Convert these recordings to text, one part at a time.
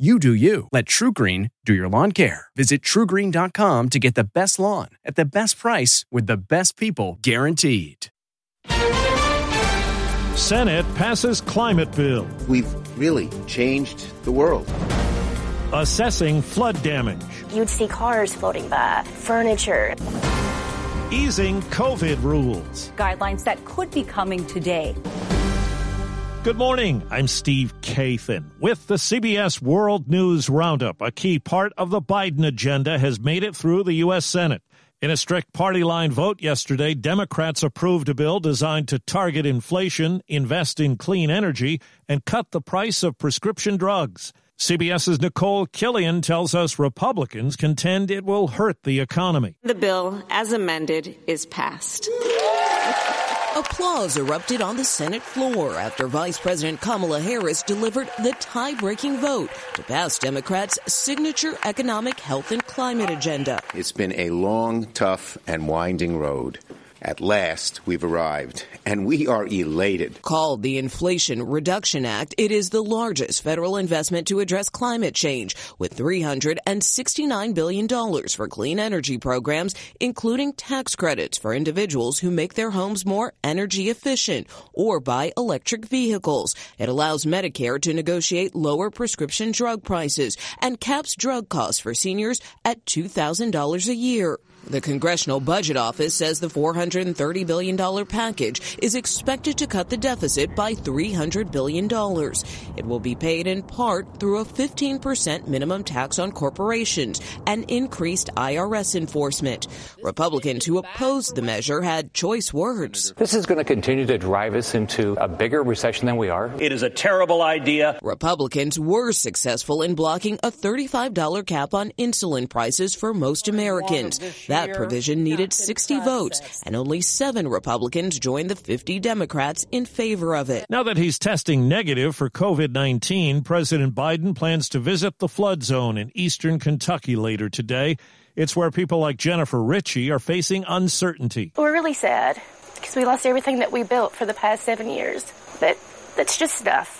You do you. Let TruGreen do your lawn care. Visit trugreen.com to get the best lawn at the best price with the best people guaranteed. Senate passes climate bill. We've really changed the world. Assessing flood damage. You'd see cars floating by, furniture. Easing COVID rules. Guidelines that could be coming today. Good morning. I'm Steve Kathan with the CBS World News Roundup. A key part of the Biden agenda has made it through the U.S. Senate. In a strict party line vote yesterday, Democrats approved a bill designed to target inflation, invest in clean energy, and cut the price of prescription drugs. CBS's Nicole Killion tells us Republicans contend it will hurt the economy. The bill, as amended, is passed. Applause erupted on the Senate floor after Vice President Kamala Harris delivered the tie breaking vote to pass Democrats' signature economic, health, and climate agenda. It's been a long, tough, and winding road. At last, we've arrived, and we are elated. Called the Inflation Reduction Act, it is the largest federal investment to address climate change, with $369 billion for clean energy programs, including tax credits for individuals who make their homes more energy efficient or buy electric vehicles. It allows Medicare to negotiate lower prescription drug prices and caps drug costs for seniors at $2,000 a year. The Congressional Budget Office says the $430 billion package is expected to cut the deficit by $300 billion. It will be paid in part through a 15% minimum tax on corporations and increased IRS enforcement. Republicans who opposed the measure had choice words. This is going to continue to drive us into a bigger recession than we are. It is a terrible idea. Republicans were successful in blocking a $35 cap on insulin prices for most Americans. That provision needed 60 votes, and only seven Republicans joined the 50 Democrats in favor of it. Now that he's testing negative for COVID 19, President Biden plans to visit the flood zone in eastern Kentucky later today. It's where people like Jennifer Ritchie are facing uncertainty. We're really sad because we lost everything that we built for the past seven years. But that's just stuff.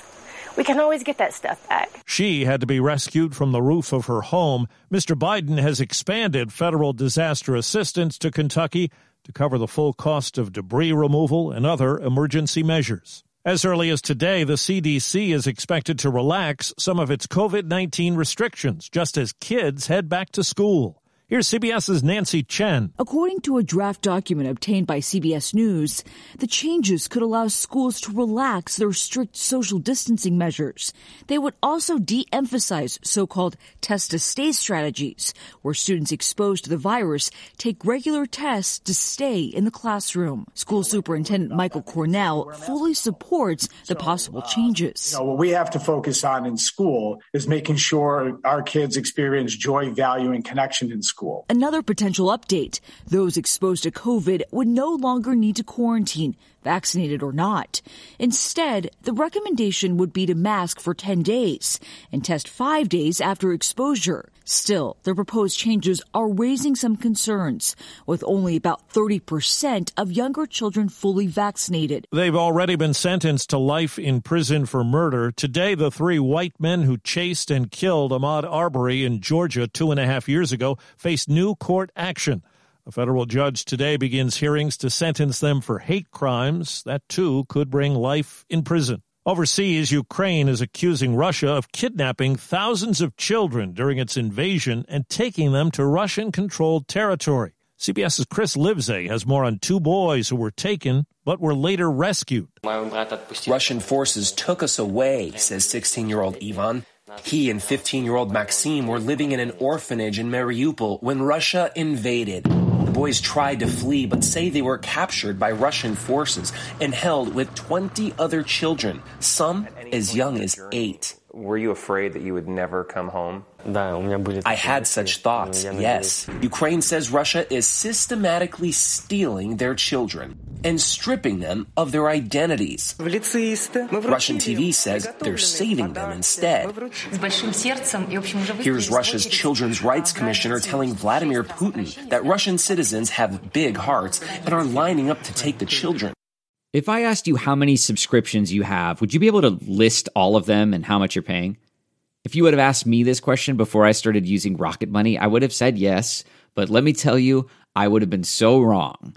We can always get that stuff back. She had to be rescued from the roof of her home. Mr. Biden has expanded federal disaster assistance to Kentucky to cover the full cost of debris removal and other emergency measures. As early as today, the CDC is expected to relax some of its COVID 19 restrictions just as kids head back to school. Here's CBS's Nancy Chen. According to a draft document obtained by CBS News, the changes could allow schools to relax their strict social distancing measures. They would also de-emphasize so-called test to stay strategies, where students exposed to the virus take regular tests to stay in the classroom. School Superintendent Michael Cornell fully supports the possible changes. You know, what we have to focus on in school is making sure our kids experience joy, value, and connection in school. Another potential update. Those exposed to COVID would no longer need to quarantine, vaccinated or not. Instead, the recommendation would be to mask for 10 days and test five days after exposure. Still, the proposed changes are raising some concerns, with only about 30% of younger children fully vaccinated. They've already been sentenced to life in prison for murder. Today, the three white men who chased and killed Ahmaud Arbery in Georgia two and a half years ago face new court action. A federal judge today begins hearings to sentence them for hate crimes. That too could bring life in prison. Overseas, Ukraine is accusing Russia of kidnapping thousands of children during its invasion and taking them to Russian controlled territory. CBS's Chris Livesay has more on two boys who were taken but were later rescued. Russian forces took us away, says 16 year old Ivan. He and 15 year old Maxim were living in an orphanage in Mariupol when Russia invaded. The boys tried to flee, but say they were captured by Russian forces and held with 20 other children, some as young as eight. Were you afraid that you would never come home? I had such thoughts, yes. Ukraine says Russia is systematically stealing their children and stripping them of their identities. Russian TV says they're saving them instead. Here's Russia's Children's Rights Commissioner telling Vladimir Putin that Russian citizens have big hearts and are lining up to take the children. If I asked you how many subscriptions you have, would you be able to list all of them and how much you're paying? If you would have asked me this question before I started using Rocket Money, I would have said yes. But let me tell you, I would have been so wrong.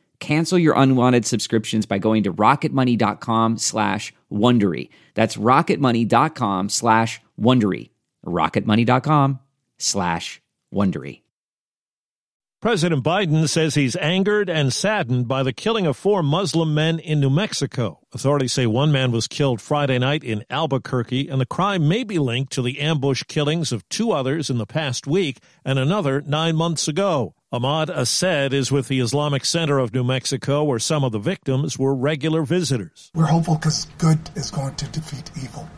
Cancel your unwanted subscriptions by going to rocketmoney.com slash Wondery. That's rocketmoney.com slash Wondery. rocketmoney.com slash Wondery. President Biden says he's angered and saddened by the killing of four Muslim men in New Mexico. Authorities say one man was killed Friday night in Albuquerque, and the crime may be linked to the ambush killings of two others in the past week and another nine months ago. Ahmad Assed is with the Islamic Center of New Mexico, where some of the victims were regular visitors. We're hopeful because good is going to defeat evil.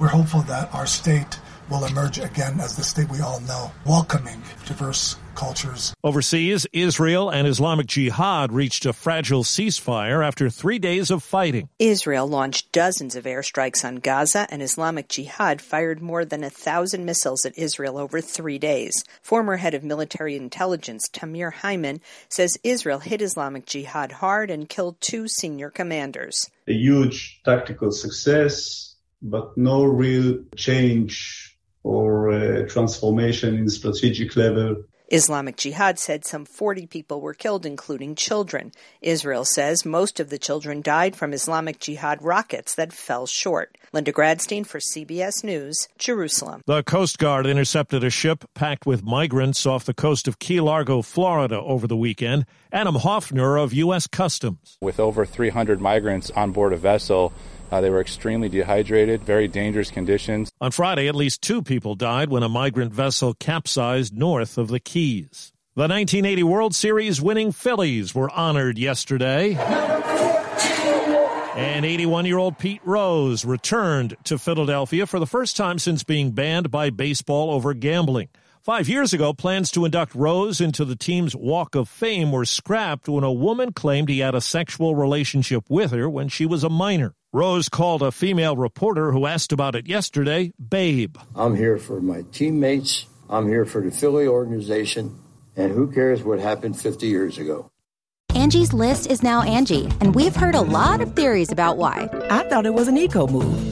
We're hopeful that our state will emerge again as the state we all know, welcoming diverse cultures. Overseas, Israel and Islamic Jihad reached a fragile ceasefire after three days of fighting. Israel launched dozens of airstrikes on Gaza, and Islamic Jihad fired more than a thousand missiles at Israel over three days. Former head of military intelligence Tamir Hayman says Israel hit Islamic Jihad hard and killed two senior commanders. A huge tactical success, but no real change or uh, transformation in strategic level. Islamic Jihad said some 40 people were killed, including children. Israel says most of the children died from Islamic Jihad rockets that fell short. Linda Gradstein for CBS News, Jerusalem. The Coast Guard intercepted a ship packed with migrants off the coast of Key Largo, Florida over the weekend. Adam Hoffner of U.S. Customs. With over 300 migrants on board a vessel, uh, they were extremely dehydrated, very dangerous conditions. On Friday, at least two people died when a migrant vessel capsized north of the Keys. The 1980 World Series winning Phillies were honored yesterday. And 81 year old Pete Rose returned to Philadelphia for the first time since being banned by baseball over gambling. Five years ago, plans to induct Rose into the team's Walk of Fame were scrapped when a woman claimed he had a sexual relationship with her when she was a minor. Rose called a female reporter who asked about it yesterday, Babe. I'm here for my teammates. I'm here for the Philly organization. And who cares what happened 50 years ago? Angi's list is now Angie, and we've heard a lot of theories about why. I thought it was an eco move.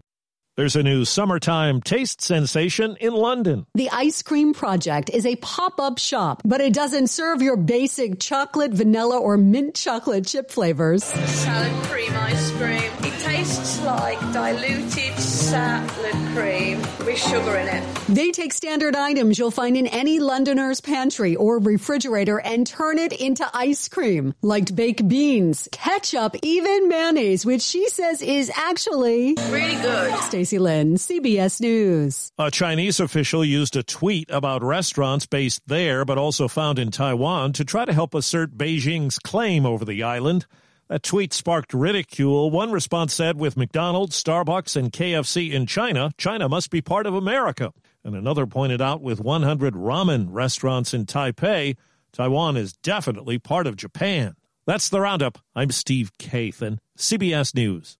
There's a new summertime taste sensation in London. The Ice Cream Project is a pop up shop, but it doesn't serve your basic chocolate, vanilla, or mint chocolate chip flavors. Salad cream ice cream. It tastes like diluted salad cream with sugar in it. They take standard items you'll find in any Londoner's pantry or refrigerator and turn it into ice cream, like baked beans, ketchup, even mayonnaise, which she says is actually really good. Stacy Lynn, CBS News. A Chinese official used a tweet about restaurants based there but also found in Taiwan to try to help assert Beijing's claim over the island. That tweet sparked ridicule. One response said, with McDonald's, Starbucks, and KFC in China, China must be part of America. And another pointed out, with 100 ramen restaurants in Taipei, Taiwan is definitely part of Japan. That's the Roundup. I'm Steve Kathan, CBS News.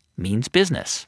means business.